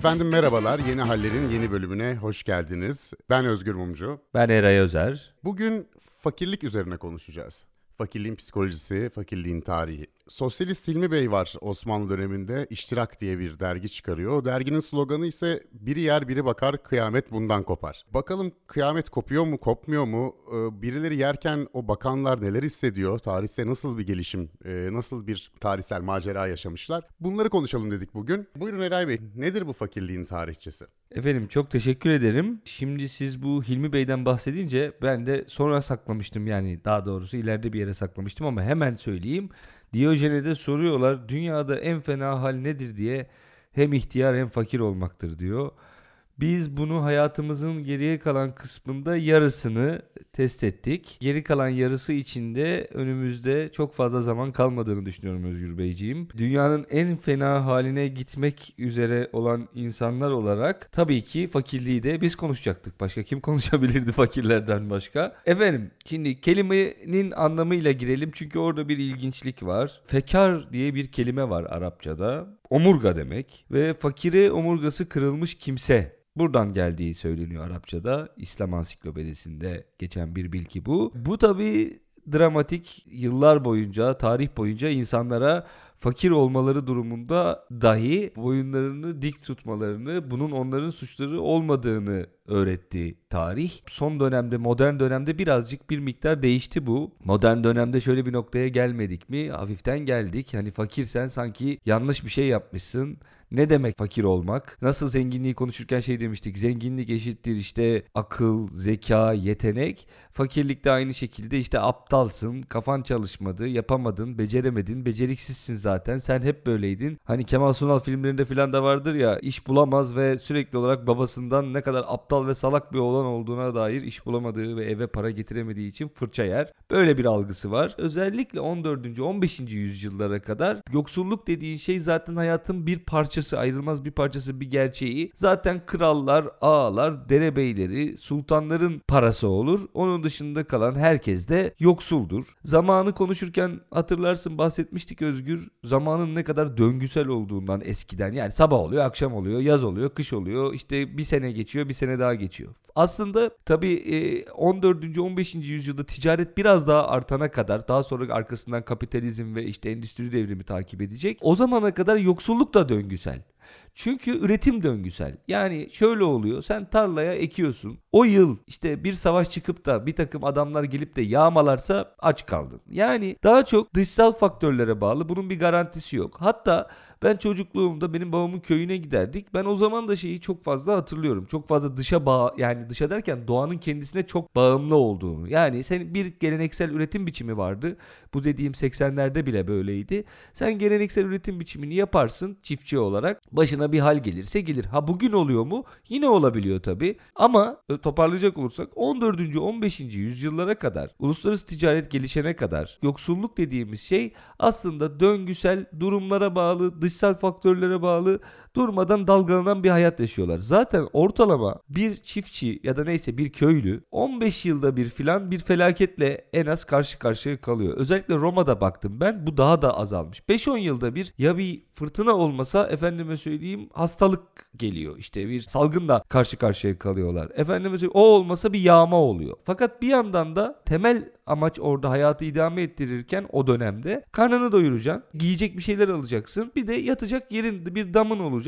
Efendim merhabalar, Yeni Haller'in yeni bölümüne hoş geldiniz. Ben Özgür Mumcu. Ben Eray Özer. Bugün fakirlik üzerine konuşacağız. Fakirliğin psikolojisi, fakirliğin tarihi. Sosyalist Hilmi Bey var Osmanlı döneminde İştirak diye bir dergi çıkarıyor. O derginin sloganı ise biri yer biri bakar kıyamet bundan kopar. Bakalım kıyamet kopuyor mu kopmuyor mu? Ee, birileri yerken o bakanlar neler hissediyor? Tarihte nasıl bir gelişim, e, nasıl bir tarihsel macera yaşamışlar? Bunları konuşalım dedik bugün. Buyurun Eray Bey nedir bu fakirliğin tarihçesi? Efendim çok teşekkür ederim. Şimdi siz bu Hilmi Bey'den bahsedince ben de sonra saklamıştım yani daha doğrusu ileride bir yere saklamıştım ama hemen söyleyeyim. Diyojen'e soruyorlar dünyada en fena hal nedir diye hem ihtiyar hem fakir olmaktır diyor. Biz bunu hayatımızın geriye kalan kısmında yarısını test ettik. Geri kalan yarısı içinde önümüzde çok fazla zaman kalmadığını düşünüyorum Özgür Beyciğim. Dünyanın en fena haline gitmek üzere olan insanlar olarak tabii ki fakirliği de biz konuşacaktık. Başka kim konuşabilirdi fakirlerden başka? Efendim şimdi kelimenin anlamıyla girelim çünkü orada bir ilginçlik var. Fekar diye bir kelime var Arapçada. Omurga demek ve fakire omurgası kırılmış kimse Buradan geldiği söyleniyor Arapçada. İslam ansiklopedisinde geçen bir bilgi bu. Bu tabi dramatik yıllar boyunca, tarih boyunca insanlara fakir olmaları durumunda dahi boyunlarını dik tutmalarını, bunun onların suçları olmadığını öğretti tarih. Son dönemde, modern dönemde birazcık bir miktar değişti bu. Modern dönemde şöyle bir noktaya gelmedik mi? Hafiften geldik. Hani fakirsen sanki yanlış bir şey yapmışsın ne demek fakir olmak? Nasıl zenginliği konuşurken şey demiştik. Zenginlik eşittir işte akıl, zeka, yetenek. Fakirlik de aynı şekilde işte aptalsın, kafan çalışmadı, yapamadın, beceremedin, beceriksizsin zaten. Sen hep böyleydin. Hani Kemal Sunal filmlerinde falan da vardır ya iş bulamaz ve sürekli olarak babasından ne kadar aptal ve salak bir oğlan olduğuna dair iş bulamadığı ve eve para getiremediği için fırça yer. Böyle bir algısı var. Özellikle 14. 15. yüzyıllara kadar yoksulluk dediğin şey zaten hayatın bir parçası, ayrılmaz bir parçası, bir gerçeği. Zaten krallar, ağalar, derebeyleri, sultanların parası olur. Onun dışında kalan herkes de yoksuldur. Zamanı konuşurken hatırlarsın bahsetmiştik Özgür. Zamanın ne kadar döngüsel olduğundan eskiden. Yani sabah oluyor, akşam oluyor, yaz oluyor, kış oluyor. İşte bir sene geçiyor, bir sene daha geçiyor. Aslında tabii 14. 15. yüzyılda ticaret biraz daha artana kadar daha sonra arkasından kapitalizm ve işte endüstri devrimi takip edecek. O zamana kadar yoksulluk da döngüsel. Çünkü üretim döngüsel. Yani şöyle oluyor. Sen tarlaya ekiyorsun. O yıl işte bir savaş çıkıp da bir takım adamlar gelip de yağmalarsa aç kaldın. Yani daha çok dışsal faktörlere bağlı. Bunun bir garantisi yok. Hatta ben çocukluğumda benim babamın köyüne giderdik. Ben o zaman da şeyi çok fazla hatırlıyorum. Çok fazla dışa bağ yani dışa derken doğanın kendisine çok bağımlı olduğunu. Yani senin bir geleneksel üretim biçimi vardı. Bu dediğim 80'lerde bile böyleydi. Sen geleneksel üretim biçimini yaparsın çiftçi olarak. Başına bir hal gelirse gelir. Ha bugün oluyor mu? Yine olabiliyor tabii. Ama e, toparlayacak olursak 14. 15. yüzyıllara kadar uluslararası ticaret gelişene kadar yoksulluk dediğimiz şey aslında döngüsel durumlara bağlı, dışsal faktörlere bağlı durmadan dalgalanan bir hayat yaşıyorlar. Zaten ortalama bir çiftçi ya da neyse bir köylü 15 yılda bir filan bir felaketle en az karşı karşıya kalıyor. Özellikle Roma'da baktım ben bu daha da azalmış. 5-10 yılda bir ya bir fırtına olmasa efendime söyleyeyim hastalık geliyor. İşte bir salgınla karşı karşıya kalıyorlar. Efendime söyleyeyim o olmasa bir yağma oluyor. Fakat bir yandan da temel amaç orada hayatı idame ettirirken o dönemde karnını doyuracaksın. Giyecek bir şeyler alacaksın. Bir de yatacak yerin bir damın olacak.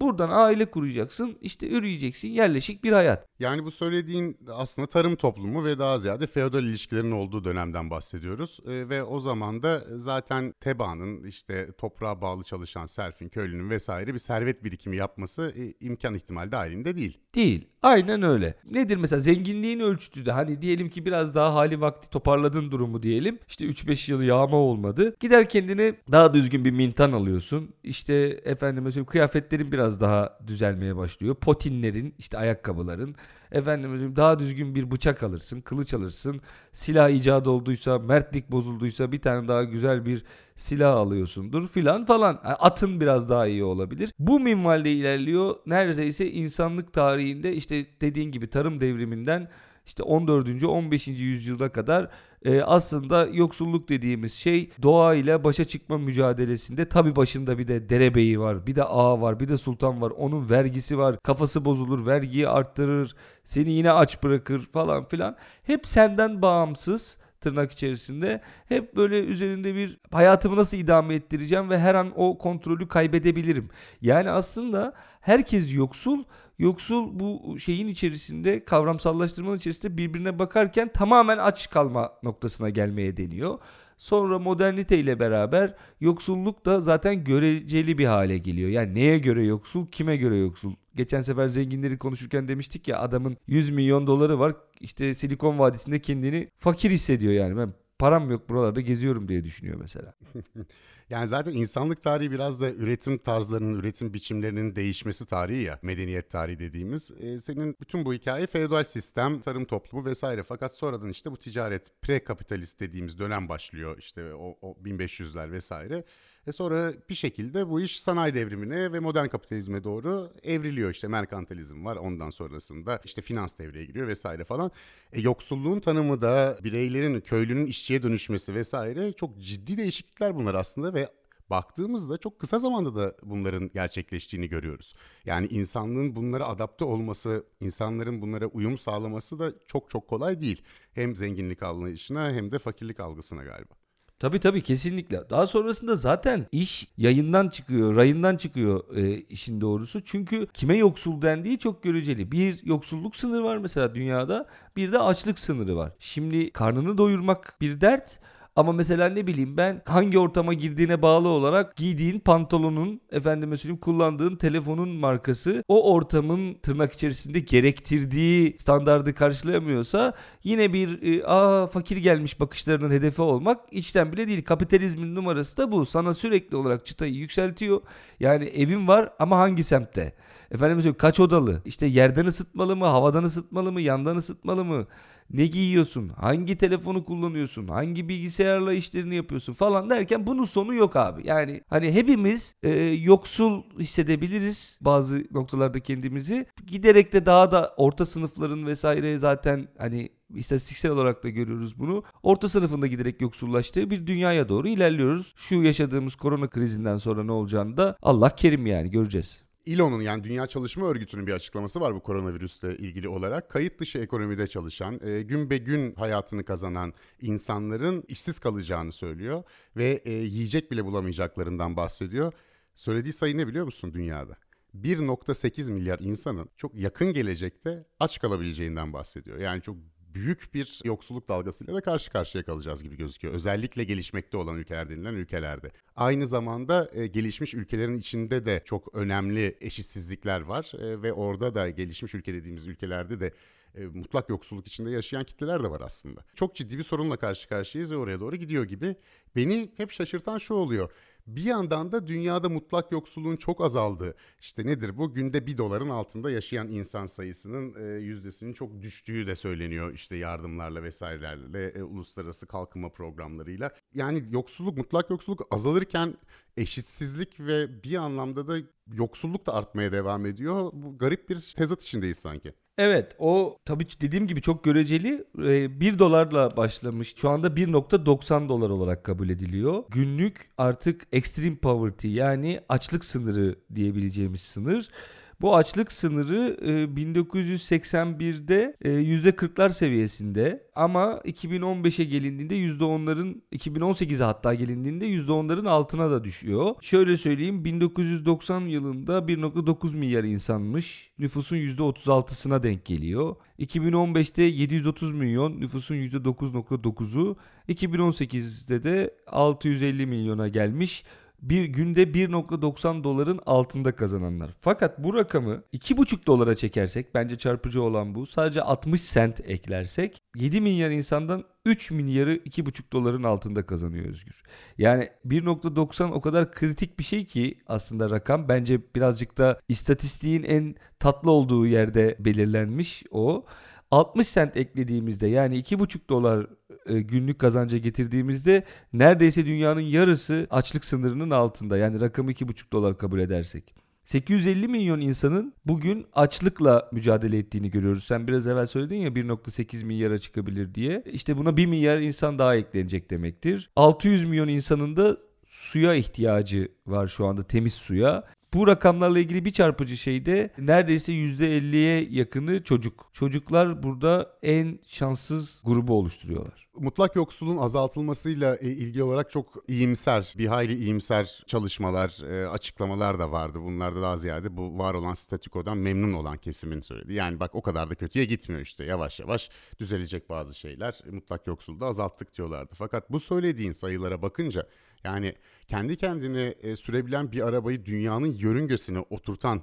Buradan aile kuracaksın, işte üreyeceksin, yerleşik bir hayat. Yani bu söylediğin aslında tarım toplumu ve daha ziyade feodal ilişkilerin olduğu dönemden bahsediyoruz. E, ve o zaman da zaten tebaanın işte toprağa bağlı çalışan serfin, köylünün vesaire bir servet birikimi yapması e, imkan ihtimal dahilinde değil. Değil. Aynen öyle. Nedir mesela zenginliğin ölçütü de hani diyelim ki biraz daha hali vakti toparladın durumu diyelim. İşte 3-5 yıl yağma olmadı. Gider kendine daha düzgün bir mintan alıyorsun. İşte efendim mesela kıyafetlerin biraz daha düzelmeye başlıyor. Potinlerin işte ayakkabıların efendim daha düzgün bir bıçak alırsın, kılıç alırsın. Silah icat olduysa, mertlik bozulduysa bir tane daha güzel bir silah alıyorsundur filan falan. Atın biraz daha iyi olabilir. Bu minvalde ilerliyor. Neredeyse insanlık tarihinde işte dediğin gibi tarım devriminden işte 14. 15. yüzyılda kadar e, aslında yoksulluk dediğimiz şey doğa ile başa çıkma mücadelesinde tabi başında bir de derebeyi var, bir de ağa var, bir de sultan var. Onun vergisi var. Kafası bozulur, vergiyi arttırır, seni yine aç bırakır falan filan. Hep senden bağımsız tırnak içerisinde hep böyle üzerinde bir hayatımı nasıl idame ettireceğim ve her an o kontrolü kaybedebilirim. Yani aslında herkes yoksul Yoksul bu şeyin içerisinde kavramsallaştırmanın içerisinde birbirine bakarken tamamen aç kalma noktasına gelmeye deniyor. Sonra modernite ile beraber yoksulluk da zaten göreceli bir hale geliyor. Yani neye göre yoksul, kime göre yoksul? Geçen sefer zenginleri konuşurken demiştik ya adamın 100 milyon doları var. İşte Silikon Vadisi'nde kendini fakir hissediyor yani. Ben param yok buralarda geziyorum diye düşünüyor mesela. yani zaten insanlık tarihi biraz da üretim tarzlarının, üretim biçimlerinin değişmesi tarihi ya. Medeniyet tarihi dediğimiz. E, senin bütün bu hikaye feodal sistem, tarım toplumu vesaire. Fakat sonradan işte bu ticaret, pre-kapitalist dediğimiz dönem başlıyor. İşte o, o 1500'ler vesaire. Ve sonra bir şekilde bu iş sanayi devrimine ve modern kapitalizme doğru evriliyor. İşte merkantilizm var ondan sonrasında işte finans devreye giriyor vesaire falan. E, yoksulluğun tanımı da bireylerin, köylünün işçiye dönüşmesi vesaire çok ciddi değişiklikler bunlar aslında ve baktığımızda çok kısa zamanda da bunların gerçekleştiğini görüyoruz. Yani insanlığın bunlara adapte olması, insanların bunlara uyum sağlaması da çok çok kolay değil. Hem zenginlik anlayışına hem de fakirlik algısına galiba. Tabii tabii kesinlikle. Daha sonrasında zaten iş yayından çıkıyor, rayından çıkıyor e, işin doğrusu. Çünkü kime yoksul dendiği çok göreceli. Bir yoksulluk sınırı var mesela dünyada, bir de açlık sınırı var. Şimdi karnını doyurmak bir dert ama mesela ne bileyim ben hangi ortama girdiğine bağlı olarak giydiğin pantolonun efendime söyleyeyim kullandığın telefonun markası o ortamın tırnak içerisinde gerektirdiği standardı karşılayamıyorsa yine bir e, aa fakir gelmiş bakışlarının hedefi olmak içten bile değil. Kapitalizmin numarası da bu. Sana sürekli olarak çıtayı yükseltiyor. Yani evin var ama hangi semtte? Efendim kaç odalı? İşte yerden ısıtmalı mı? Havadan ısıtmalı mı? Yandan ısıtmalı mı? Ne giyiyorsun, hangi telefonu kullanıyorsun, hangi bilgisayarla işlerini yapıyorsun falan derken bunun sonu yok abi. Yani hani hepimiz e, yoksul hissedebiliriz bazı noktalarda kendimizi. Giderek de daha da orta sınıfların vesaire zaten hani istatistiksel olarak da görüyoruz bunu. Orta sınıfında giderek yoksullaştığı bir dünyaya doğru ilerliyoruz. Şu yaşadığımız korona krizinden sonra ne olacağını da Allah kerim yani göreceğiz. İLO'nun yani Dünya Çalışma Örgütü'nün bir açıklaması var bu koronavirüsle ilgili olarak. Kayıt dışı ekonomide çalışan, e, gün be gün hayatını kazanan insanların işsiz kalacağını söylüyor ve e, yiyecek bile bulamayacaklarından bahsediyor. Söylediği sayı ne biliyor musun dünyada? 1.8 milyar insanın çok yakın gelecekte aç kalabileceğinden bahsediyor. Yani çok büyük bir yoksulluk dalgasıyla da karşı karşıya kalacağız gibi gözüküyor. Özellikle gelişmekte olan ülkeler denilen ülkelerde. Aynı zamanda e, gelişmiş ülkelerin içinde de çok önemli eşitsizlikler var e, ve orada da gelişmiş ülke dediğimiz ülkelerde de e, mutlak yoksulluk içinde yaşayan kitleler de var aslında. Çok ciddi bir sorunla karşı karşıyayız ve oraya doğru gidiyor gibi. Beni hep şaşırtan şu oluyor. Bir yandan da dünyada mutlak yoksulluğun çok azaldığı, işte nedir bu? Günde bir doların altında yaşayan insan sayısının e, yüzdesinin çok düştüğü de söyleniyor işte yardımlarla vesairelerle, e, uluslararası kalkınma programlarıyla. Yani yoksulluk, mutlak yoksulluk azalırken eşitsizlik ve bir anlamda da yoksulluk da artmaya devam ediyor. Bu garip bir tezat içindeyiz sanki. Evet o tabii dediğim gibi çok göreceli. 1 ee, dolarla başlamış. Şu anda 1.90 dolar olarak kabul ediliyor. Günlük artık extreme poverty yani açlık sınırı diyebileceğimiz sınır. Bu açlık sınırı 1981'de e, %40'lar e, seviyesinde ama 2015'e gelindiğinde %10'ların 2018'e hatta gelindiğinde %10'ların altına da düşüyor. Şöyle söyleyeyim 1990 yılında 1.9 milyar insanmış. Nüfusun %36'sına denk geliyor. 2015'te 730 milyon nüfusun %9.9'u 2018'de de 650 milyona gelmiş bir günde 1.90 doların altında kazananlar. Fakat bu rakamı 2.5 dolara çekersek bence çarpıcı olan bu. Sadece 60 sent eklersek 7 milyar insandan 3 milyarı 2,5 doların altında kazanıyor Özgür. Yani 1.90 o kadar kritik bir şey ki aslında rakam bence birazcık da istatistiğin en tatlı olduğu yerde belirlenmiş o. 60 sent eklediğimizde yani 2,5 dolar e, günlük kazanca getirdiğimizde neredeyse dünyanın yarısı açlık sınırının altında. Yani rakamı 2,5 dolar kabul edersek. 850 milyon insanın bugün açlıkla mücadele ettiğini görüyoruz. Sen biraz evvel söyledin ya 1.8 milyara çıkabilir diye. İşte buna 1 milyar insan daha eklenecek demektir. 600 milyon insanın da suya ihtiyacı var şu anda temiz suya. Bu rakamlarla ilgili bir çarpıcı şey de neredeyse %50'ye yakını çocuk. Çocuklar burada en şanssız grubu oluşturuyorlar. Mutlak yoksulluğun azaltılmasıyla e, ilgili olarak çok iyimser, bir hayli iyimser çalışmalar, e, açıklamalar da vardı. Bunlarda daha ziyade bu var olan statükodan memnun olan kesimin söyledi. Yani bak o kadar da kötüye gitmiyor işte yavaş yavaş düzelecek bazı şeyler. Mutlak yoksulluğu da azalttık diyorlardı. Fakat bu söylediğin sayılara bakınca yani kendi kendine e, sürebilen bir arabayı dünyanın yörüngesine oturtan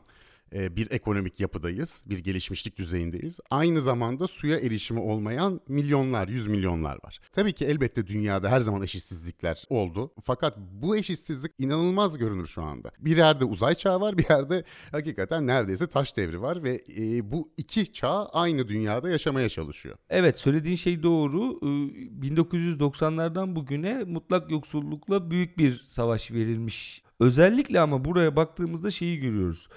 bir ekonomik yapıdayız, bir gelişmişlik düzeyindeyiz. Aynı zamanda suya erişimi olmayan milyonlar, yüz milyonlar var. Tabii ki elbette dünyada her zaman eşitsizlikler oldu. Fakat bu eşitsizlik inanılmaz görünür şu anda. Bir yerde uzay çağı var, bir yerde hakikaten neredeyse taş devri var ve e, bu iki çağ aynı dünyada yaşamaya çalışıyor. Evet söylediğin şey doğru. Ee, 1990'lardan bugüne mutlak yoksullukla büyük bir savaş verilmiş. Özellikle ama buraya baktığımızda şeyi görüyoruz.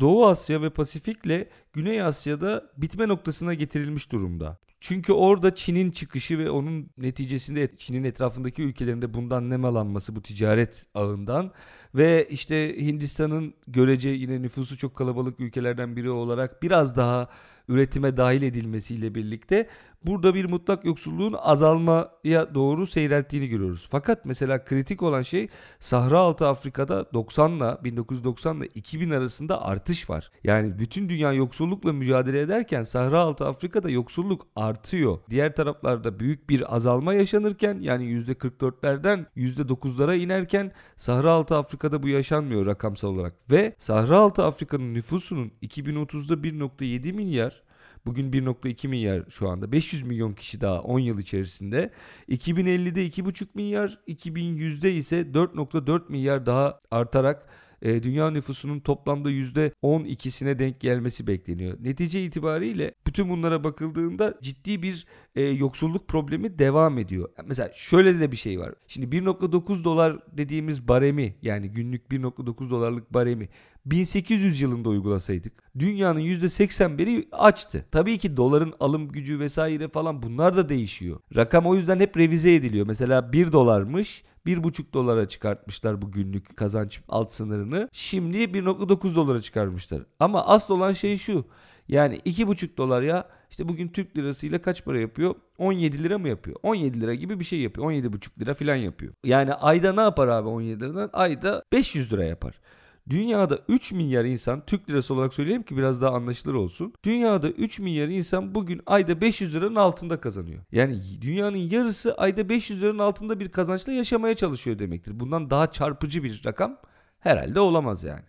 Doğu Asya ve Pasifik'le Güney Asya'da bitme noktasına getirilmiş durumda. Çünkü orada Çin'in çıkışı ve onun neticesinde Çin'in etrafındaki ülkelerinde bundan nemalanması bu ticaret ağından ve işte Hindistan'ın görece yine nüfusu çok kalabalık ülkelerden biri olarak biraz daha üretime dahil edilmesiyle birlikte burada bir mutlak yoksulluğun azalmaya doğru seyrelttiğini görüyoruz. Fakat mesela kritik olan şey Sahra Altı Afrika'da 90'la 1990 ile 2000 arasında artış var. Yani bütün dünya yoksullukla mücadele ederken Sahra Altı Afrika'da yoksulluk artıyor. Diğer taraflarda büyük bir azalma yaşanırken yani %44'lerden %9'lara inerken Sahra Altı Afrika'da bu yaşanmıyor rakamsal olarak. Ve Sahra Altı Afrika'nın nüfusunun 2030'da 1.7 milyar Bugün 1.2 milyar şu anda. 500 milyon kişi daha 10 yıl içerisinde. 2050'de 2.5 milyar, 2100'de ise 4.4 milyar daha artarak e, dünya nüfusunun toplamda %12'sine denk gelmesi bekleniyor. Netice itibariyle bütün bunlara bakıldığında ciddi bir e, yoksulluk problemi devam ediyor. Mesela şöyle de bir şey var. Şimdi 1.9 dolar dediğimiz baremi yani günlük 1.9 dolarlık baremi 1800 yılında uygulasaydık dünyanın %81'i açtı. Tabii ki doların alım gücü vesaire falan bunlar da değişiyor. Rakam o yüzden hep revize ediliyor. Mesela 1 dolarmış 1,5 dolara çıkartmışlar bu günlük kazanç alt sınırını. Şimdi 1.9 dolara çıkarmışlar. Ama asıl olan şey şu. Yani 2,5 dolar ya işte bugün Türk lirasıyla kaç para yapıyor? 17 lira mı yapıyor? 17 lira gibi bir şey yapıyor. 17,5 lira falan yapıyor. Yani ayda ne yapar abi 17 liradan? Ayda 500 lira yapar. Dünyada 3 milyar insan Türk lirası olarak söyleyeyim ki biraz daha anlaşılır olsun. Dünyada 3 milyar insan bugün ayda 500 liranın altında kazanıyor. Yani dünyanın yarısı ayda 500 liranın altında bir kazançla yaşamaya çalışıyor demektir. Bundan daha çarpıcı bir rakam herhalde olamaz yani.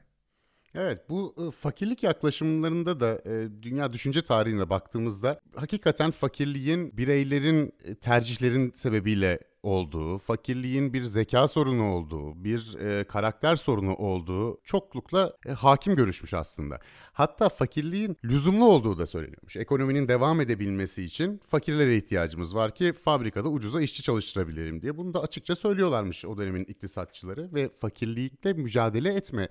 Evet bu e, fakirlik yaklaşımlarında da e, dünya düşünce tarihine baktığımızda hakikaten fakirliğin bireylerin e, tercihlerin sebebiyle olduğu, fakirliğin bir zeka sorunu olduğu, bir e, karakter sorunu olduğu çoklukla e, hakim görüşmüş aslında. Hatta fakirliğin lüzumlu olduğu da söyleniyormuş. Ekonominin devam edebilmesi için fakirlere ihtiyacımız var ki fabrikada ucuza işçi çalıştırabilelim diye. Bunu da açıkça söylüyorlarmış o dönemin iktisatçıları ve fakirlikle mücadele etme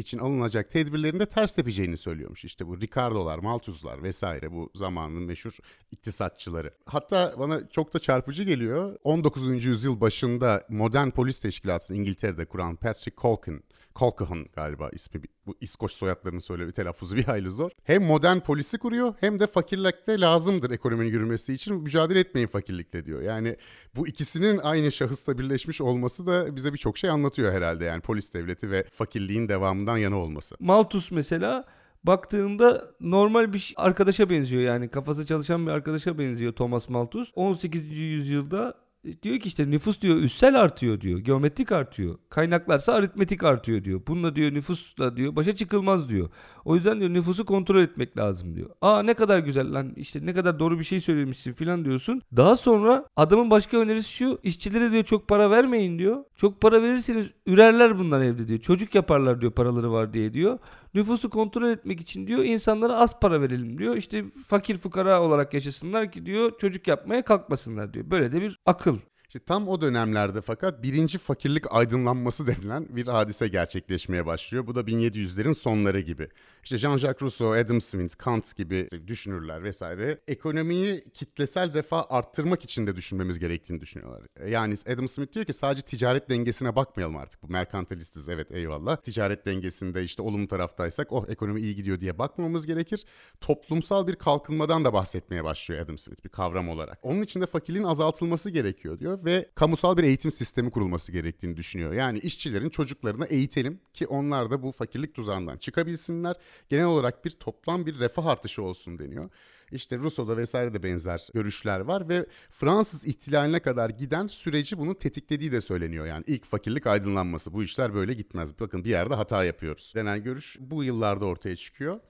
için alınacak tedbirlerinde ters tepeceğini söylüyormuş. İşte bu Ricardo'lar, Malthus'lar vesaire bu zamanın meşhur iktisatçıları. Hatta bana çok da çarpıcı geliyor. 19. yüzyıl başında modern polis teşkilatını İngiltere'de kuran Patrick Colkin Colquhoun galiba ismi. Bu İskoç soyadlarını söyle bir telaffuzu bir hayli zor. Hem modern polisi kuruyor hem de fakirlikte lazımdır ekonominin yürümesi için mücadele etmeyin fakirlikle diyor. Yani bu ikisinin aynı şahısta birleşmiş olması da bize birçok şey anlatıyor herhalde. Yani polis devleti ve fakirliğin devamından yana olması. Malthus mesela baktığında normal bir arkadaşa benziyor yani kafası çalışan bir arkadaşa benziyor Thomas Malthus. 18. yüzyılda diyor ki işte nüfus diyor üssel artıyor diyor. Geometrik artıyor. Kaynaklarsa aritmetik artıyor diyor. Bununla diyor nüfusla diyor başa çıkılmaz diyor. O yüzden diyor nüfusu kontrol etmek lazım diyor. Aa ne kadar güzel lan işte ne kadar doğru bir şey söylemişsin filan diyorsun. Daha sonra adamın başka önerisi şu işçilere diyor çok para vermeyin diyor. Çok para verirseniz ürerler bunlar evde diyor. Çocuk yaparlar diyor paraları var diye diyor. Nüfusu kontrol etmek için diyor insanlara az para verelim diyor. İşte fakir fukara olarak yaşasınlar ki diyor çocuk yapmaya kalkmasınlar diyor. Böyle de bir akıl. İşte tam o dönemlerde fakat birinci fakirlik aydınlanması denilen bir hadise gerçekleşmeye başlıyor. Bu da 1700'lerin sonları gibi. İşte Jean-Jacques Rousseau, Adam Smith, Kant gibi düşünürler vesaire ekonomiyi kitlesel refah arttırmak için de düşünmemiz gerektiğini düşünüyorlar. Yani Adam Smith diyor ki sadece ticaret dengesine bakmayalım artık. Bu merkantilistiz evet eyvallah. Ticaret dengesinde işte olumlu taraftaysak oh ekonomi iyi gidiyor diye bakmamamız gerekir. Toplumsal bir kalkınmadan da bahsetmeye başlıyor Adam Smith bir kavram olarak. Onun için de fakirliğin azaltılması gerekiyor diyor ve kamusal bir eğitim sistemi kurulması gerektiğini düşünüyor. Yani işçilerin çocuklarını eğitelim ki onlar da bu fakirlik tuzağından çıkabilsinler. Genel olarak bir toplam bir refah artışı olsun deniyor. İşte Rousseau'da vesaire de benzer görüşler var ve Fransız ihtilaline kadar giden süreci bunun tetiklediği de söyleniyor. Yani ilk fakirlik aydınlanması bu işler böyle gitmez. Bakın bir yerde hata yapıyoruz denen görüş bu yıllarda ortaya çıkıyor.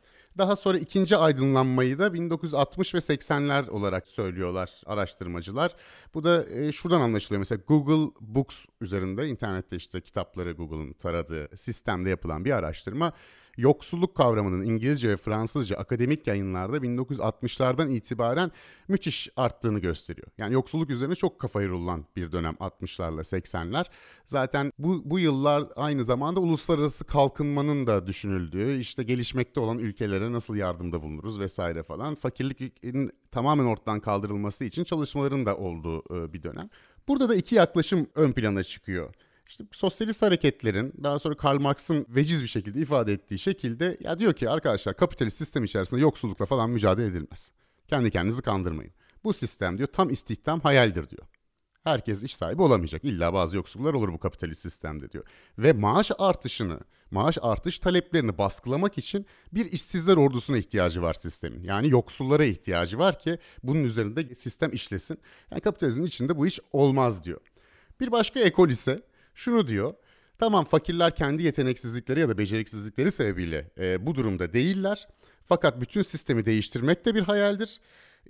Daha sonra ikinci aydınlanmayı da 1960 ve 80'ler olarak söylüyorlar araştırmacılar. Bu da e, şuradan anlaşılıyor. Mesela Google Books üzerinde internette işte kitapları Google'ın taradığı sistemde yapılan bir araştırma yoksulluk kavramının İngilizce ve Fransızca akademik yayınlarda 1960'lardan itibaren müthiş arttığını gösteriyor. Yani yoksulluk üzerine çok kafayı rulan bir dönem 60'larla 80'ler. Zaten bu, bu yıllar aynı zamanda uluslararası kalkınmanın da düşünüldüğü, işte gelişmekte olan ülkelere nasıl yardımda bulunuruz vesaire falan. Fakirlikin tamamen ortadan kaldırılması için çalışmaların da olduğu bir dönem. Burada da iki yaklaşım ön plana çıkıyor. İşte sosyalist hareketlerin daha sonra Karl Marx'ın veciz bir şekilde ifade ettiği şekilde ya diyor ki arkadaşlar kapitalist sistem içerisinde yoksullukla falan mücadele edilmez. Kendi kendinizi kandırmayın. Bu sistem diyor tam istihdam hayaldir diyor. Herkes iş sahibi olamayacak. İlla bazı yoksullar olur bu kapitalist sistemde diyor. Ve maaş artışını, maaş artış taleplerini baskılamak için bir işsizler ordusuna ihtiyacı var sistemin. Yani yoksullara ihtiyacı var ki bunun üzerinde sistem işlesin. Yani kapitalizmin içinde bu iş olmaz diyor. Bir başka ekol ise şunu diyor. Tamam fakirler kendi yeteneksizlikleri ya da beceriksizlikleri sebebiyle e, bu durumda değiller. Fakat bütün sistemi değiştirmek de bir hayaldir.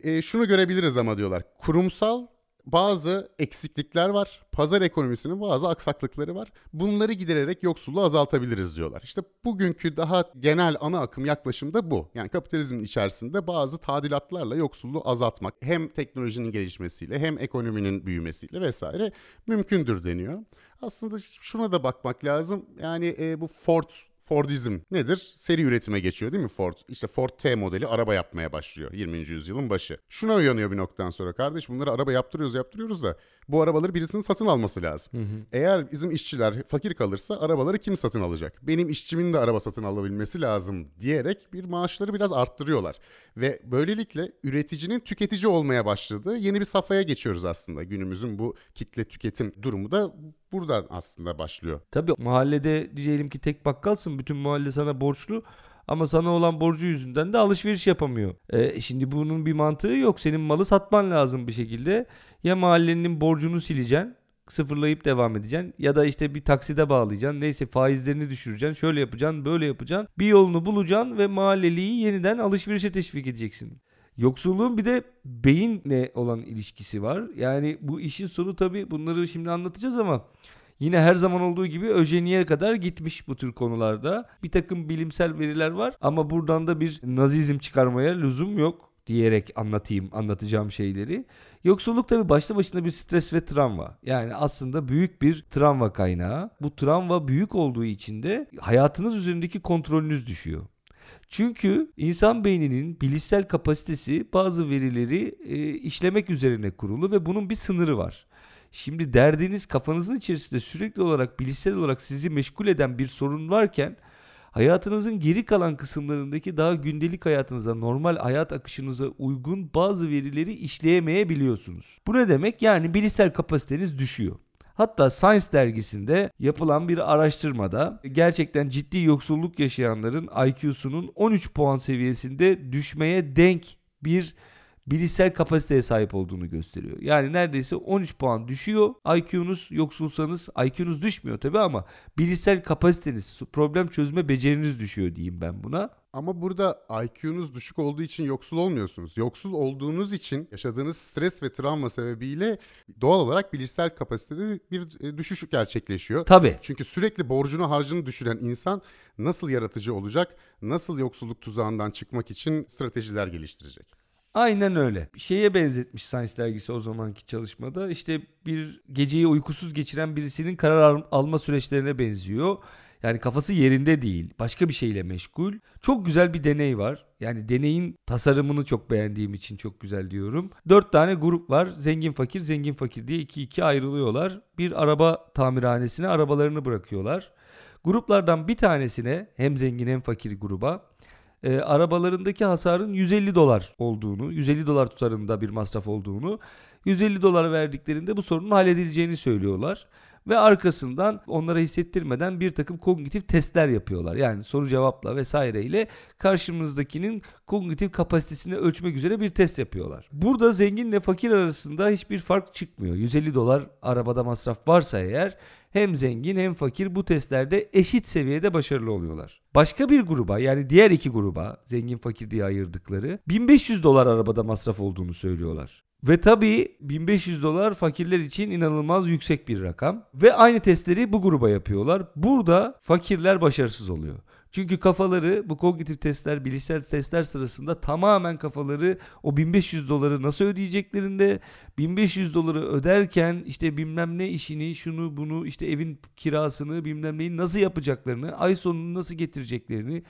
E, şunu görebiliriz ama diyorlar. Kurumsal bazı eksiklikler var. Pazar ekonomisinin bazı aksaklıkları var. Bunları gidererek yoksulluğu azaltabiliriz diyorlar. İşte bugünkü daha genel ana akım yaklaşım da bu. Yani kapitalizmin içerisinde bazı tadilatlarla yoksulluğu azaltmak hem teknolojinin gelişmesiyle hem ekonominin büyümesiyle vesaire mümkündür deniyor. Aslında şuna da bakmak lazım. Yani e, bu Ford Fordizm nedir? Seri üretime geçiyor değil mi Ford? İşte Ford T modeli araba yapmaya başlıyor 20. yüzyılın başı. Şuna uyanıyor bir noktadan sonra kardeş bunları araba yaptırıyoruz yaptırıyoruz da bu arabaları birisinin satın alması lazım. Hı hı. Eğer bizim işçiler fakir kalırsa arabaları kim satın alacak? Benim işçimin de araba satın alabilmesi lazım diyerek bir maaşları biraz arttırıyorlar. Ve böylelikle üreticinin tüketici olmaya başladığı yeni bir safhaya geçiyoruz aslında. Günümüzün bu kitle tüketim durumu da buradan aslında başlıyor. Tabii mahallede diyelim ki tek bakkalsın bütün mahalle sana borçlu. Ama sana olan borcu yüzünden de alışveriş yapamıyor. E, şimdi bunun bir mantığı yok. Senin malı satman lazım bir şekilde. Ya mahallenin borcunu sileceksin sıfırlayıp devam edeceksin ya da işte bir takside bağlayacaksın neyse faizlerini düşüreceksin şöyle yapacaksın böyle yapacaksın bir yolunu bulacaksın ve mahalleliyi yeniden alışverişe teşvik edeceksin. Yoksulluğun bir de beyinle olan ilişkisi var. Yani bu işin sonu tabii bunları şimdi anlatacağız ama Yine her zaman olduğu gibi öjeniye kadar gitmiş bu tür konularda. Bir takım bilimsel veriler var ama buradan da bir nazizm çıkarmaya lüzum yok diyerek anlatayım anlatacağım şeyleri. Yoksulluk tabi başta başına bir stres ve travma. Yani aslında büyük bir travma kaynağı. Bu travma büyük olduğu için de hayatınız üzerindeki kontrolünüz düşüyor. Çünkü insan beyninin bilişsel kapasitesi bazı verileri e, işlemek üzerine kurulu ve bunun bir sınırı var. Şimdi derdiniz kafanızın içerisinde sürekli olarak bilişsel olarak sizi meşgul eden bir sorun varken hayatınızın geri kalan kısımlarındaki daha gündelik hayatınıza, normal hayat akışınıza uygun bazı verileri işleyemeyebiliyorsunuz. Bu ne demek? Yani bilişsel kapasiteniz düşüyor. Hatta Science dergisinde yapılan bir araştırmada gerçekten ciddi yoksulluk yaşayanların IQ'sunun 13 puan seviyesinde düşmeye denk bir bilişsel kapasiteye sahip olduğunu gösteriyor. Yani neredeyse 13 puan düşüyor. IQ'nuz yoksulsanız IQ'nuz düşmüyor tabi ama bilişsel kapasiteniz, problem çözme beceriniz düşüyor diyeyim ben buna. Ama burada IQ'nuz düşük olduğu için yoksul olmuyorsunuz. Yoksul olduğunuz için yaşadığınız stres ve travma sebebiyle doğal olarak bilişsel kapasitede bir e, düşüş gerçekleşiyor. Tabii. Çünkü sürekli borcunu harcını düşüren insan nasıl yaratıcı olacak, nasıl yoksulluk tuzağından çıkmak için stratejiler geliştirecek? Aynen öyle. Şeye benzetmiş Science dergisi o zamanki çalışmada. İşte bir geceyi uykusuz geçiren birisinin karar al- alma süreçlerine benziyor. Yani kafası yerinde değil. Başka bir şeyle meşgul. Çok güzel bir deney var. Yani deneyin tasarımını çok beğendiğim için çok güzel diyorum. Dört tane grup var. Zengin fakir, zengin fakir diye iki iki ayrılıyorlar. Bir araba tamirhanesine arabalarını bırakıyorlar. Gruplardan bir tanesine hem zengin hem fakir gruba e, arabalarındaki hasarın 150 dolar olduğunu, 150 dolar tutarında bir masraf olduğunu, 150 dolar verdiklerinde bu sorunun halledileceğini söylüyorlar. Ve arkasından onlara hissettirmeden bir takım kognitif testler yapıyorlar. Yani soru cevapla vesaireyle karşımızdakinin kognitif kapasitesini ölçmek üzere bir test yapıyorlar. Burada zenginle fakir arasında hiçbir fark çıkmıyor. 150 dolar arabada masraf varsa eğer hem zengin hem fakir bu testlerde eşit seviyede başarılı oluyorlar. Başka bir gruba yani diğer iki gruba zengin fakir diye ayırdıkları 1500 dolar arabada masraf olduğunu söylüyorlar. Ve tabii 1500 dolar fakirler için inanılmaz yüksek bir rakam. Ve aynı testleri bu gruba yapıyorlar. Burada fakirler başarısız oluyor. Çünkü kafaları bu kognitif testler, bilişsel testler sırasında tamamen kafaları o 1500 doları nasıl ödeyeceklerinde, 1500 doları öderken işte bilmem ne işini, şunu bunu, işte evin kirasını, bilmem neyi nasıl yapacaklarını, ay sonunu nasıl getireceklerini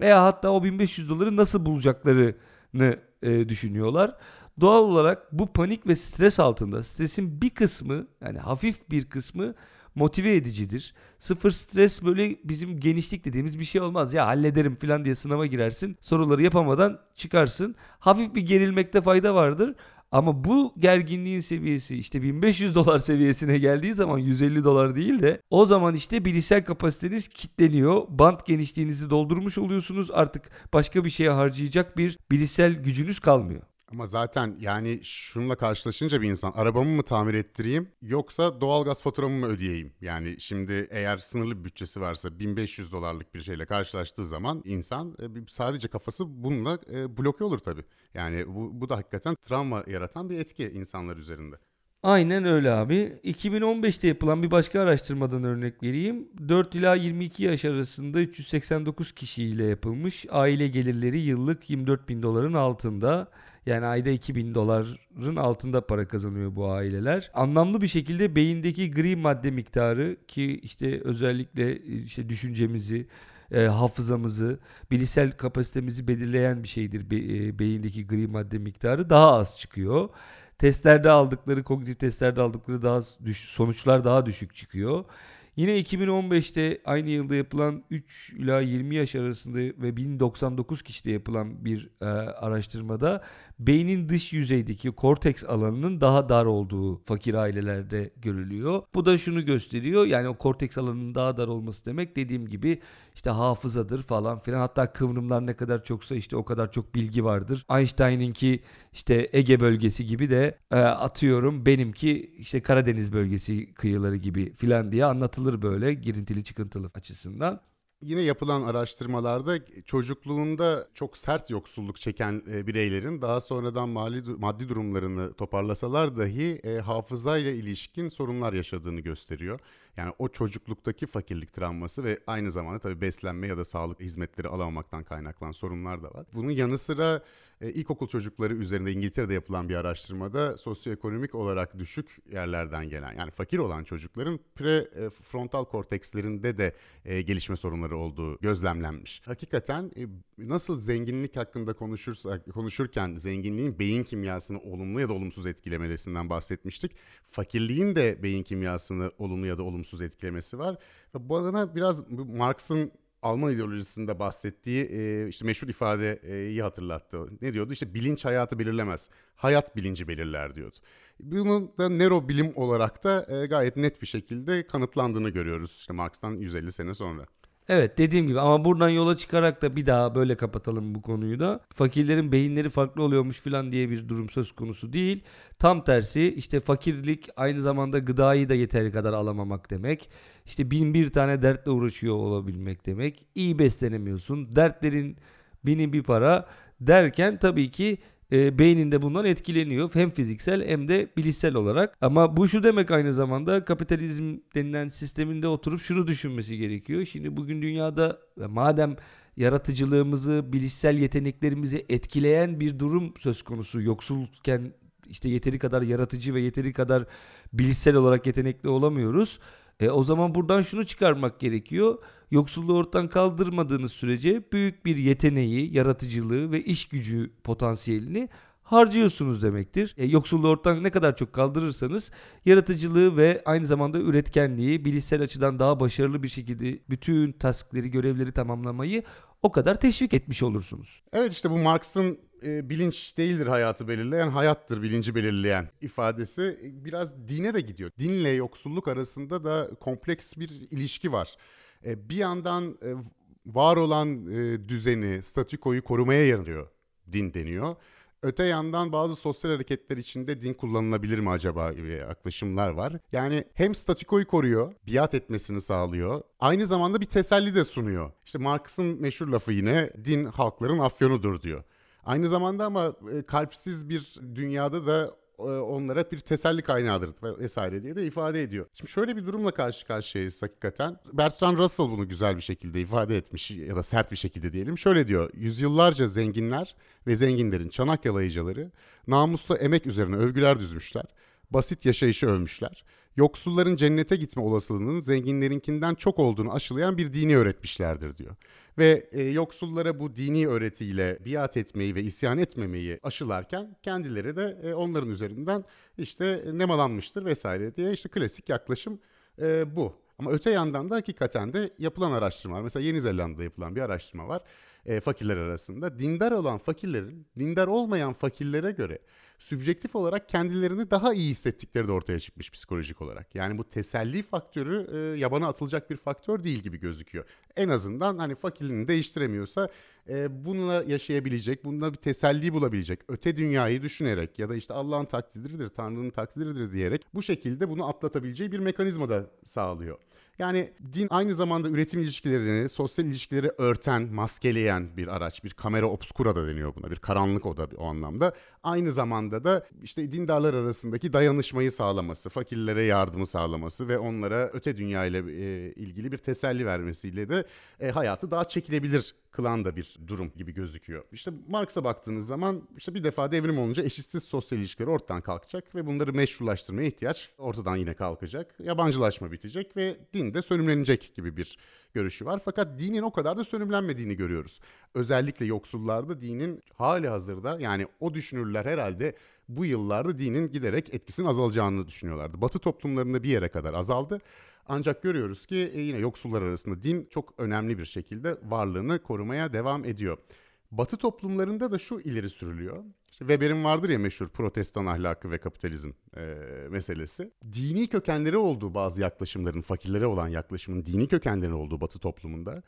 veya hatta o 1500 doları nasıl bulacaklarını e, düşünüyorlar. Doğal olarak bu panik ve stres altında stresin bir kısmı yani hafif bir kısmı motive edicidir. Sıfır stres böyle bizim genişlik dediğimiz bir şey olmaz. Ya hallederim falan diye sınava girersin. Soruları yapamadan çıkarsın. Hafif bir gerilmekte fayda vardır. Ama bu gerginliğin seviyesi işte 1500 dolar seviyesine geldiği zaman 150 dolar değil de o zaman işte bilişsel kapasiteniz kitleniyor. Bant genişliğinizi doldurmuş oluyorsunuz. Artık başka bir şeye harcayacak bir bilişsel gücünüz kalmıyor. Ama zaten yani şununla karşılaşınca bir insan arabamı mı tamir ettireyim yoksa doğalgaz faturamı mı ödeyeyim? Yani şimdi eğer sınırlı bir bütçesi varsa 1500 dolarlık bir şeyle karşılaştığı zaman insan e, sadece kafası bununla e, bloke olur tabii. Yani bu, bu da hakikaten travma yaratan bir etki insanlar üzerinde. Aynen öyle abi. 2015'te yapılan bir başka araştırmadan örnek vereyim. 4 ila 22 yaş arasında 389 kişiyle yapılmış. Aile gelirleri yıllık 24 bin doların altında. Yani ayda 2000 doların altında para kazanıyor bu aileler. Anlamlı bir şekilde beyindeki gri madde miktarı ki işte özellikle işte düşüncemizi, e, hafızamızı, bilişsel kapasitemizi belirleyen bir şeydir be- e, beyindeki gri madde miktarı daha az çıkıyor. Testlerde aldıkları, kognitif testlerde aldıkları daha düş, sonuçlar daha düşük çıkıyor. Yine 2015'te aynı yılda yapılan 3 ila 20 yaş arasında ve 1099 kişide yapılan bir e, araştırmada beynin dış yüzeydeki korteks alanının daha dar olduğu fakir ailelerde görülüyor. Bu da şunu gösteriyor. Yani o korteks alanının daha dar olması demek dediğim gibi işte hafızadır falan filan. Hatta kıvrımlar ne kadar çoksa işte o kadar çok bilgi vardır. Einstein'inki işte Ege bölgesi gibi de e, atıyorum benimki işte Karadeniz bölgesi kıyıları gibi filan diye anlatılır böyle girintili çıkıntılı açısından. Yine yapılan araştırmalarda çocukluğunda çok sert yoksulluk çeken e, bireylerin daha sonradan mali maddi durumlarını toparlasalar dahi e, hafızayla ilişkin sorunlar yaşadığını gösteriyor. Yani o çocukluktaki fakirlik travması ve aynı zamanda tabii beslenme ya da sağlık hizmetleri alamamaktan kaynaklanan sorunlar da var. Bunun yanı sıra e, ilkokul çocukları üzerinde İngiltere'de yapılan bir araştırmada sosyoekonomik olarak düşük yerlerden gelen yani fakir olan çocukların prefrontal kortekslerinde de e, gelişme sorunları olduğu gözlemlenmiş. Hakikaten e, nasıl zenginlik hakkında konuşursak konuşurken zenginliğin beyin kimyasını olumlu ya da olumsuz etkilemesinden bahsetmiştik. Fakirliğin de beyin kimyasını olumlu ya da olumsuz etkilemesi var. Ve bana biraz Marx'ın Alman ideolojisinde bahsettiği e, işte meşhur ifadeyi hatırlattı. Ne diyordu? İşte bilinç hayatı belirlemez. Hayat bilinci belirler diyordu. Bunun da nörobilim olarak da e, gayet net bir şekilde kanıtlandığını görüyoruz işte Marx'tan 150 sene sonra. Evet dediğim gibi ama buradan yola çıkarak da bir daha böyle kapatalım bu konuyu da. Fakirlerin beyinleri farklı oluyormuş falan diye bir durum söz konusu değil. Tam tersi işte fakirlik aynı zamanda gıdayı da yeteri kadar alamamak demek. İşte bin bir tane dertle uğraşıyor olabilmek demek. İyi beslenemiyorsun. Dertlerin bini bir para derken tabii ki e, beyninde bundan etkileniyor. Hem fiziksel hem de bilişsel olarak. Ama bu şu demek aynı zamanda kapitalizm denilen sisteminde oturup şunu düşünmesi gerekiyor. Şimdi bugün dünyada madem yaratıcılığımızı, bilişsel yeteneklerimizi etkileyen bir durum söz konusu. Yoksulken işte yeteri kadar yaratıcı ve yeteri kadar bilişsel olarak yetenekli olamıyoruz. E, o zaman buradan şunu çıkarmak gerekiyor. Yoksulluğu ortadan kaldırmadığınız sürece büyük bir yeteneği, yaratıcılığı ve iş gücü potansiyelini harcıyorsunuz demektir. E, yoksulluğu ortadan ne kadar çok kaldırırsanız yaratıcılığı ve aynı zamanda üretkenliği bilişsel açıdan daha başarılı bir şekilde bütün taskleri, görevleri tamamlamayı o kadar teşvik etmiş olursunuz. Evet işte bu Marx'ın e, bilinç değildir hayatı belirleyen, hayattır bilinci belirleyen ifadesi e, biraz dine de gidiyor. Dinle yoksulluk arasında da kompleks bir ilişki var. E, bir yandan e, var olan e, düzeni, statükoyu korumaya yarıyor din deniyor. Öte yandan bazı sosyal hareketler içinde din kullanılabilir mi acaba gibi yaklaşımlar var. Yani hem statükoyu koruyor, biat etmesini sağlıyor. Aynı zamanda bir teselli de sunuyor. İşte Marx'ın meşhur lafı yine din halkların afyonudur diyor. Aynı zamanda ama e, kalpsiz bir dünyada da e, onlara bir teselli kaynağıdır vesaire diye de ifade ediyor. Şimdi şöyle bir durumla karşı karşıyayız hakikaten. Bertrand Russell bunu güzel bir şekilde ifade etmiş ya da sert bir şekilde diyelim. Şöyle diyor. Yüzyıllarca zenginler ve zenginlerin çanak yalayıcıları namuslu emek üzerine övgüler düzmüşler. Basit yaşayışı övmüşler. Yoksulların cennete gitme olasılığının zenginlerinkinden çok olduğunu aşılayan bir dini öğretmişlerdir diyor. Ve e, yoksullara bu dini öğretiyle biat etmeyi ve isyan etmemeyi aşılarken kendileri de e, onların üzerinden işte nemalanmıştır vesaire diye işte klasik yaklaşım e, bu. Ama öte yandan da hakikaten de yapılan araştırmalar, mesela Yeni Zelanda'da yapılan bir araştırma var e, fakirler arasında. Dindar olan fakirlerin, dindar olmayan fakirlere göre sübjektif olarak kendilerini daha iyi hissettikleri de ortaya çıkmış psikolojik olarak. Yani bu teselli faktörü e, yabana atılacak bir faktör değil gibi gözüküyor. En azından hani fakirliğini değiştiremiyorsa e, bununla yaşayabilecek, bununla bir teselli bulabilecek, öte dünyayı düşünerek ya da işte Allah'ın takdiridir, Tanrı'nın takdiridir diyerek bu şekilde bunu atlatabileceği bir mekanizma da sağlıyor. Yani din aynı zamanda üretim ilişkilerini, sosyal ilişkileri örten, maskeleyen bir araç. Bir kamera obscura da deniyor buna. Bir karanlık oda o anlamda. Aynı zamanda da işte dindarlar arasındaki dayanışmayı sağlaması, fakirlere yardımı sağlaması ve onlara öte dünya ile e, ilgili bir teselli vermesiyle de e, hayatı daha çekilebilir kılan da bir durum gibi gözüküyor. İşte Marx'a baktığınız zaman işte bir defa devrim olunca eşitsiz sosyal ilişkiler ortadan kalkacak ve bunları meşrulaştırmaya ihtiyaç ortadan yine kalkacak. Yabancılaşma bitecek ve din de sönümlenecek gibi bir görüşü var. Fakat dinin o kadar da sönümlenmediğini görüyoruz. Özellikle yoksullarda dinin hali hazırda yani o düşünürler herhalde bu yıllarda dinin giderek etkisinin azalacağını düşünüyorlardı. Batı toplumlarında bir yere kadar azaldı. Ancak görüyoruz ki e, yine yoksullar arasında din çok önemli bir şekilde varlığını korumaya devam ediyor. Batı toplumlarında da şu ileri sürülüyor. İşte Weber'in vardır ya meşhur protestan ahlakı ve kapitalizm e, meselesi. Dini kökenleri olduğu bazı yaklaşımların, fakirlere olan yaklaşımın dini kökenleri olduğu Batı toplumunda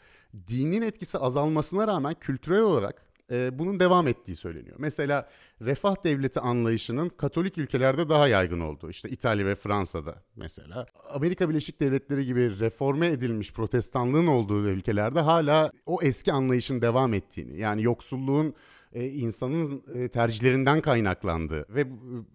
dinin etkisi azalmasına rağmen kültürel olarak e, bunun devam ettiği söyleniyor. Mesela refah devleti anlayışının Katolik ülkelerde daha yaygın olduğu, işte İtalya ve Fransa'da mesela. Amerika Birleşik Devletleri gibi reforme edilmiş protestanlığın olduğu ülkelerde hala o eski anlayışın devam ettiğini, yani yoksulluğun e, insanın e, tercihlerinden kaynaklandı ve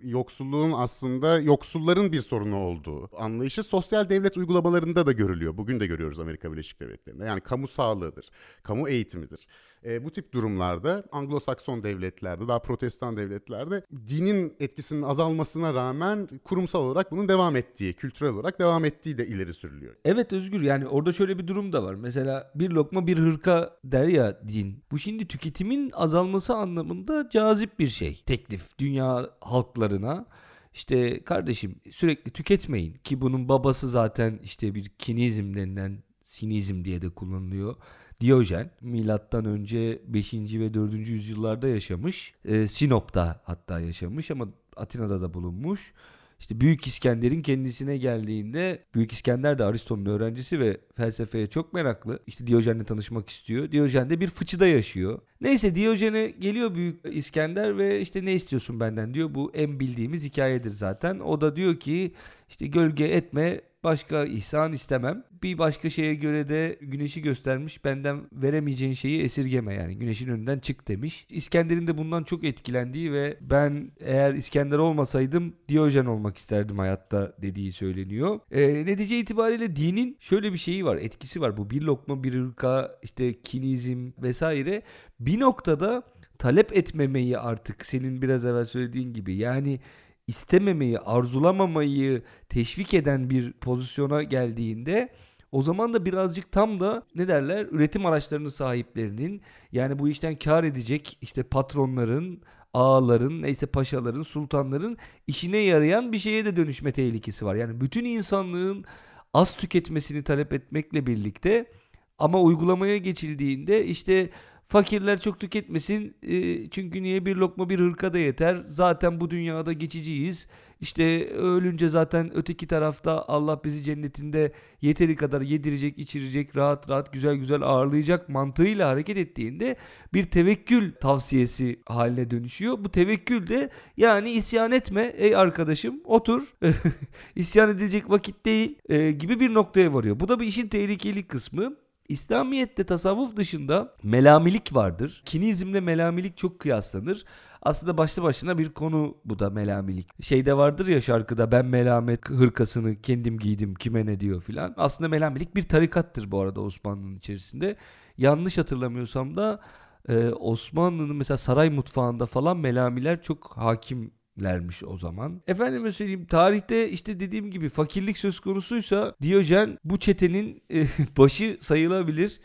yoksulluğun aslında yoksulların bir sorunu olduğu anlayışı sosyal devlet uygulamalarında da görülüyor. Bugün de görüyoruz Amerika Birleşik Devletleri'nde. Yani kamu sağlığıdır, kamu eğitimidir. E, bu tip durumlarda Anglo-Sakson devletlerde, daha protestan devletlerde dinin etkisinin azalmasına rağmen kurumsal olarak bunun devam ettiği, kültürel olarak devam ettiği de ileri sürülüyor. Evet Özgür yani orada şöyle bir durum da var. Mesela bir lokma bir hırka der ya din. Bu şimdi tüketimin azalması anlamında cazip bir şey. Teklif dünya halklarına. İşte kardeşim sürekli tüketmeyin ki bunun babası zaten işte bir kinizm denilen sinizm diye de kullanılıyor. Diyojen milattan önce 5. ve 4. yüzyıllarda yaşamış. E, Sinop'ta hatta yaşamış ama Atina'da da bulunmuş. İşte Büyük İskender'in kendisine geldiğinde Büyük İskender de Aristo'nun öğrencisi ve felsefeye çok meraklı. İşte Diyojen'le tanışmak istiyor. Diyojen de bir fıçıda yaşıyor. Neyse Diyojen'e geliyor Büyük İskender ve işte ne istiyorsun benden diyor. Bu en bildiğimiz hikayedir zaten. O da diyor ki işte gölge etme başka ihsan istemem. Bir başka şeye göre de güneşi göstermiş benden veremeyeceğin şeyi esirgeme yani güneşin önünden çık demiş. İskender'in de bundan çok etkilendiği ve ben eğer İskender olmasaydım Diyojen olmak isterdim hayatta dediği söyleniyor. E, netice itibariyle dinin şöyle bir şeyi var etkisi var bu bir lokma bir ırka işte kinizm vesaire bir noktada talep etmemeyi artık senin biraz evvel söylediğin gibi yani istememeyi, arzulamamayı teşvik eden bir pozisyona geldiğinde o zaman da birazcık tam da ne derler üretim araçlarının sahiplerinin yani bu işten kar edecek işte patronların, ağaların, neyse paşaların, sultanların işine yarayan bir şeye de dönüşme tehlikesi var. Yani bütün insanlığın az tüketmesini talep etmekle birlikte ama uygulamaya geçildiğinde işte Fakirler çok tüketmesin e, çünkü niye bir lokma bir hırka da yeter. Zaten bu dünyada geçiciyiz. İşte ölünce zaten öteki tarafta Allah bizi cennetinde yeteri kadar yedirecek, içirecek, rahat rahat güzel güzel ağırlayacak mantığıyla hareket ettiğinde bir tevekkül tavsiyesi haline dönüşüyor. Bu tevekkül de yani isyan etme ey arkadaşım otur isyan edilecek vakit değil e, gibi bir noktaya varıyor. Bu da bir işin tehlikeli kısmı. İslamiyet'te tasavvuf dışında melamilik vardır. Kinizmle melamilik çok kıyaslanır. Aslında başlı başına bir konu bu da melamilik. Şeyde vardır ya şarkıda ben melamet hırkasını kendim giydim kime ne diyor filan. Aslında melamilik bir tarikattır bu arada Osmanlı'nın içerisinde. Yanlış hatırlamıyorsam da Osmanlı'nın mesela saray mutfağında falan melamiler çok hakim lermiş o zaman. Efendime söyleyeyim tarihte işte dediğim gibi fakirlik söz konusuysa Diyojen bu çetenin e, başı sayılabilir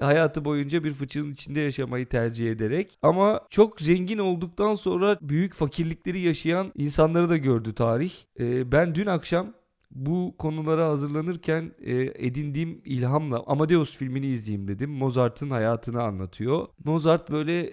hayatı boyunca bir fıçının içinde yaşamayı tercih ederek ama çok zengin olduktan sonra büyük fakirlikleri yaşayan insanları da gördü tarih. Ee, ben dün akşam bu konulara hazırlanırken e, edindiğim ilhamla Amadeus filmini izleyeyim dedim. Mozart'ın hayatını anlatıyor. Mozart böyle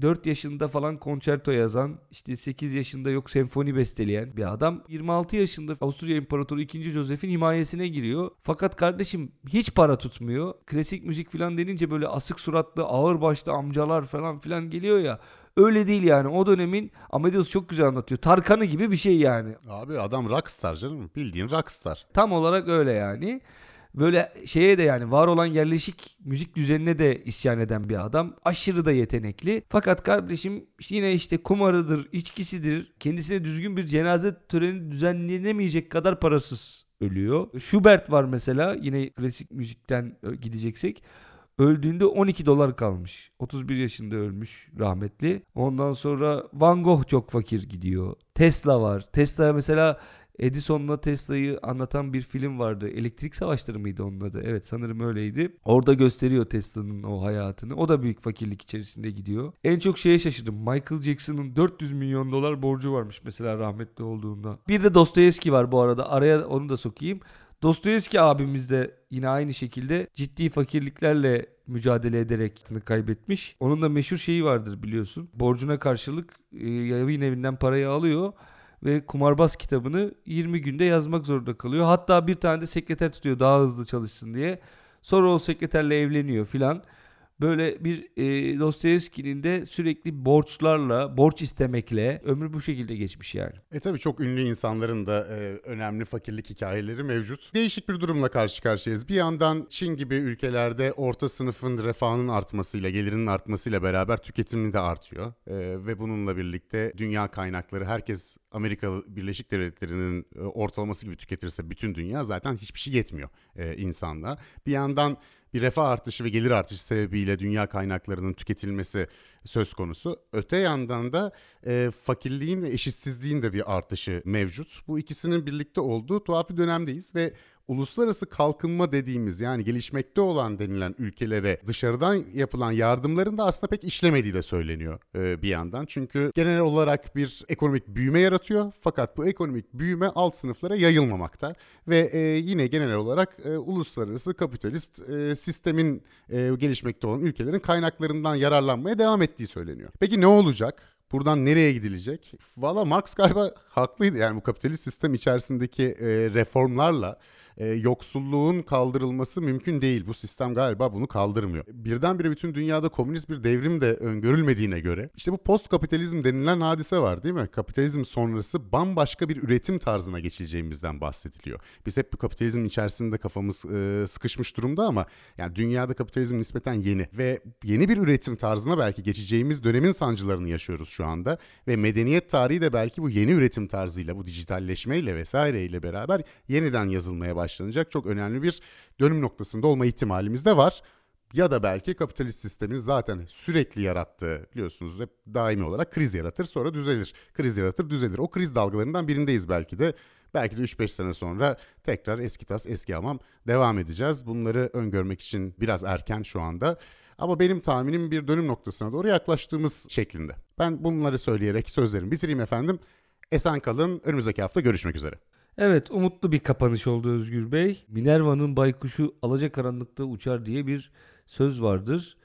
4 yaşında falan konçerto yazan, işte 8 yaşında yok senfoni besteleyen bir adam. 26 yaşında Avusturya İmparatoru 2. Joseph'in himayesine giriyor. Fakat kardeşim hiç para tutmuyor. Klasik müzik falan denince böyle asık suratlı, ağır başlı amcalar falan filan geliyor ya. Öyle değil yani. O dönemin Amadeus çok güzel anlatıyor. Tarkanı gibi bir şey yani. Abi adam rockstar canım. Bildiğin rockstar. Tam olarak öyle yani böyle şeye de yani var olan yerleşik müzik düzenine de isyan eden bir adam. Aşırı da yetenekli. Fakat kardeşim yine işte kumarıdır, içkisidir. Kendisine düzgün bir cenaze töreni düzenlenemeyecek kadar parasız ölüyor. Schubert var mesela yine klasik müzikten gideceksek. Öldüğünde 12 dolar kalmış. 31 yaşında ölmüş rahmetli. Ondan sonra Van Gogh çok fakir gidiyor. Tesla var. Tesla mesela Edison'la Tesla'yı anlatan bir film vardı. Elektrik Savaşları mıydı onun adı? Evet sanırım öyleydi. Orada gösteriyor Tesla'nın o hayatını. O da büyük fakirlik içerisinde gidiyor. En çok şeye şaşırdım. Michael Jackson'ın 400 milyon dolar borcu varmış mesela rahmetli olduğunda. Bir de Dostoyevski var bu arada. Araya onu da sokayım. Dostoyevski abimiz de yine aynı şekilde ciddi fakirliklerle mücadele ederek kaybetmiş. Onun da meşhur şeyi vardır biliyorsun. Borcuna karşılık e, yayın evinden parayı alıyor ve kumarbaz kitabını 20 günde yazmak zorunda kalıyor. Hatta bir tane de sekreter tutuyor daha hızlı çalışsın diye. Sonra o sekreterle evleniyor filan böyle bir e, Dostoyevski'nin de sürekli borçlarla, borç istemekle ömrü bu şekilde geçmiş yani. E tabii çok ünlü insanların da e, önemli fakirlik hikayeleri mevcut. Değişik bir durumla karşı karşıyayız. Bir yandan Çin gibi ülkelerde orta sınıfın refahının artmasıyla, gelirinin artmasıyla beraber tüketimi de artıyor. E, ve bununla birlikte dünya kaynakları herkes Amerika Birleşik Devletleri'nin e, ortalaması gibi tüketirse bütün dünya zaten hiçbir şey yetmiyor e, insanda. Bir yandan bir refah artışı ve gelir artışı sebebiyle dünya kaynaklarının tüketilmesi söz konusu. Öte yandan da e, fakirliğin ve eşitsizliğin de bir artışı mevcut. Bu ikisinin birlikte olduğu tuhaf bir dönemdeyiz ve uluslararası kalkınma dediğimiz yani gelişmekte olan denilen ülkelere dışarıdan yapılan yardımların da aslında pek işlemediği de söyleniyor e, bir yandan. Çünkü genel olarak bir ekonomik büyüme yaratıyor fakat bu ekonomik büyüme alt sınıflara yayılmamakta ve e, yine genel olarak e, uluslararası kapitalist e, sistemin e, gelişmekte olan ülkelerin kaynaklarından yararlanmaya devam ettiği söyleniyor. Peki ne olacak? Buradan nereye gidilecek? Valla Marx galiba haklıydı yani bu kapitalist sistem içerisindeki e, reformlarla e, yoksulluğun kaldırılması mümkün değil. Bu sistem galiba bunu kaldırmıyor. Birdenbire bütün dünyada komünist bir devrim de öngörülmediğine göre işte bu post kapitalizm denilen hadise var değil mi? Kapitalizm sonrası bambaşka bir üretim tarzına geçileceğimizden bahsediliyor. Biz hep bu kapitalizm içerisinde kafamız e, sıkışmış durumda ama yani dünyada kapitalizm nispeten yeni ve yeni bir üretim tarzına belki geçeceğimiz dönemin sancılarını yaşıyoruz şu anda ve medeniyet tarihi de belki bu yeni üretim tarzıyla, bu dijitalleşmeyle vesaireyle beraber yeniden yazılmaya başlanacak çok önemli bir dönüm noktasında olma ihtimalimiz de var. Ya da belki kapitalist sistemin zaten sürekli yarattığı biliyorsunuz hep daimi olarak kriz yaratır sonra düzelir. Kriz yaratır düzelir. O kriz dalgalarından birindeyiz belki de. Belki de 3-5 sene sonra tekrar eski tas eski hamam devam edeceğiz. Bunları öngörmek için biraz erken şu anda. Ama benim tahminim bir dönüm noktasına doğru yaklaştığımız şeklinde. Ben bunları söyleyerek sözlerimi bitireyim efendim. Esen kalın. Önümüzdeki hafta görüşmek üzere. Evet umutlu bir kapanış oldu Özgür Bey. Minerva'nın baykuşu alacakaranlıkta uçar diye bir söz vardır.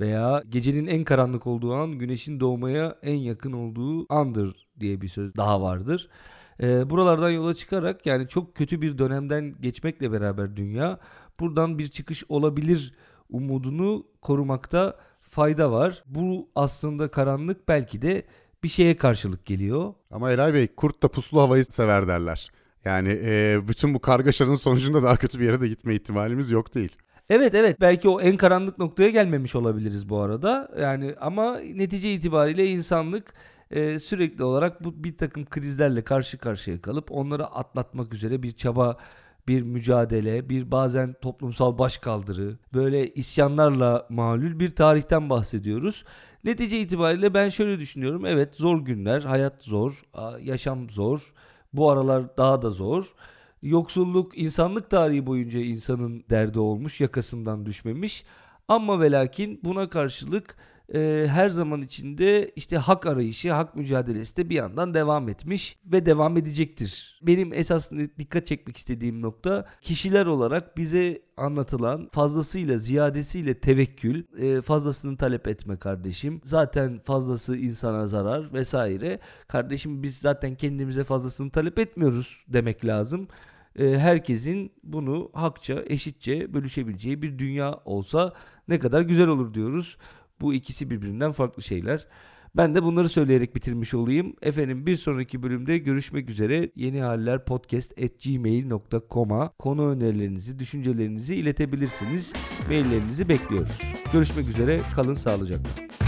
Veya gecenin en karanlık olduğu an güneşin doğmaya en yakın olduğu andır diye bir söz daha vardır. Ee, buralardan yola çıkarak yani çok kötü bir dönemden geçmekle beraber dünya buradan bir çıkış olabilir umudunu korumakta fayda var. Bu aslında karanlık belki de bir şeye karşılık geliyor. Ama Eray Bey kurt da puslu havayı sever derler. Yani e, bütün bu kargaşanın sonucunda daha kötü bir yere de gitme ihtimalimiz yok değil. Evet evet belki o en karanlık noktaya gelmemiş olabiliriz bu arada. Yani ama netice itibariyle insanlık e, sürekli olarak bu bir takım krizlerle karşı karşıya kalıp onları atlatmak üzere bir çaba bir mücadele, bir bazen toplumsal başkaldırı, böyle isyanlarla malul bir tarihten bahsediyoruz. Netice itibariyle ben şöyle düşünüyorum. Evet zor günler, hayat zor, yaşam zor. Bu aralar daha da zor. Yoksulluk insanlık tarihi boyunca insanın derdi olmuş, yakasından düşmemiş. Ama ve lakin buna karşılık e, her zaman içinde işte hak arayışı, hak mücadelesi de bir yandan devam etmiş ve devam edecektir. Benim esas dikkat çekmek istediğim nokta kişiler olarak bize anlatılan fazlasıyla ziyadesiyle tevekkül, e, fazlasını talep etme kardeşim. Zaten fazlası insana zarar vesaire. Kardeşim biz zaten kendimize fazlasını talep etmiyoruz demek lazım e, herkesin bunu hakça, eşitçe bölüşebileceği bir dünya olsa ne kadar güzel olur diyoruz. Bu ikisi birbirinden farklı şeyler. Ben de bunları söyleyerek bitirmiş olayım. Efendim bir sonraki bölümde görüşmek üzere. Yeni Haller Podcast at gmail.com'a konu önerilerinizi, düşüncelerinizi iletebilirsiniz. Maillerinizi bekliyoruz. Görüşmek üzere. Kalın sağlıcakla.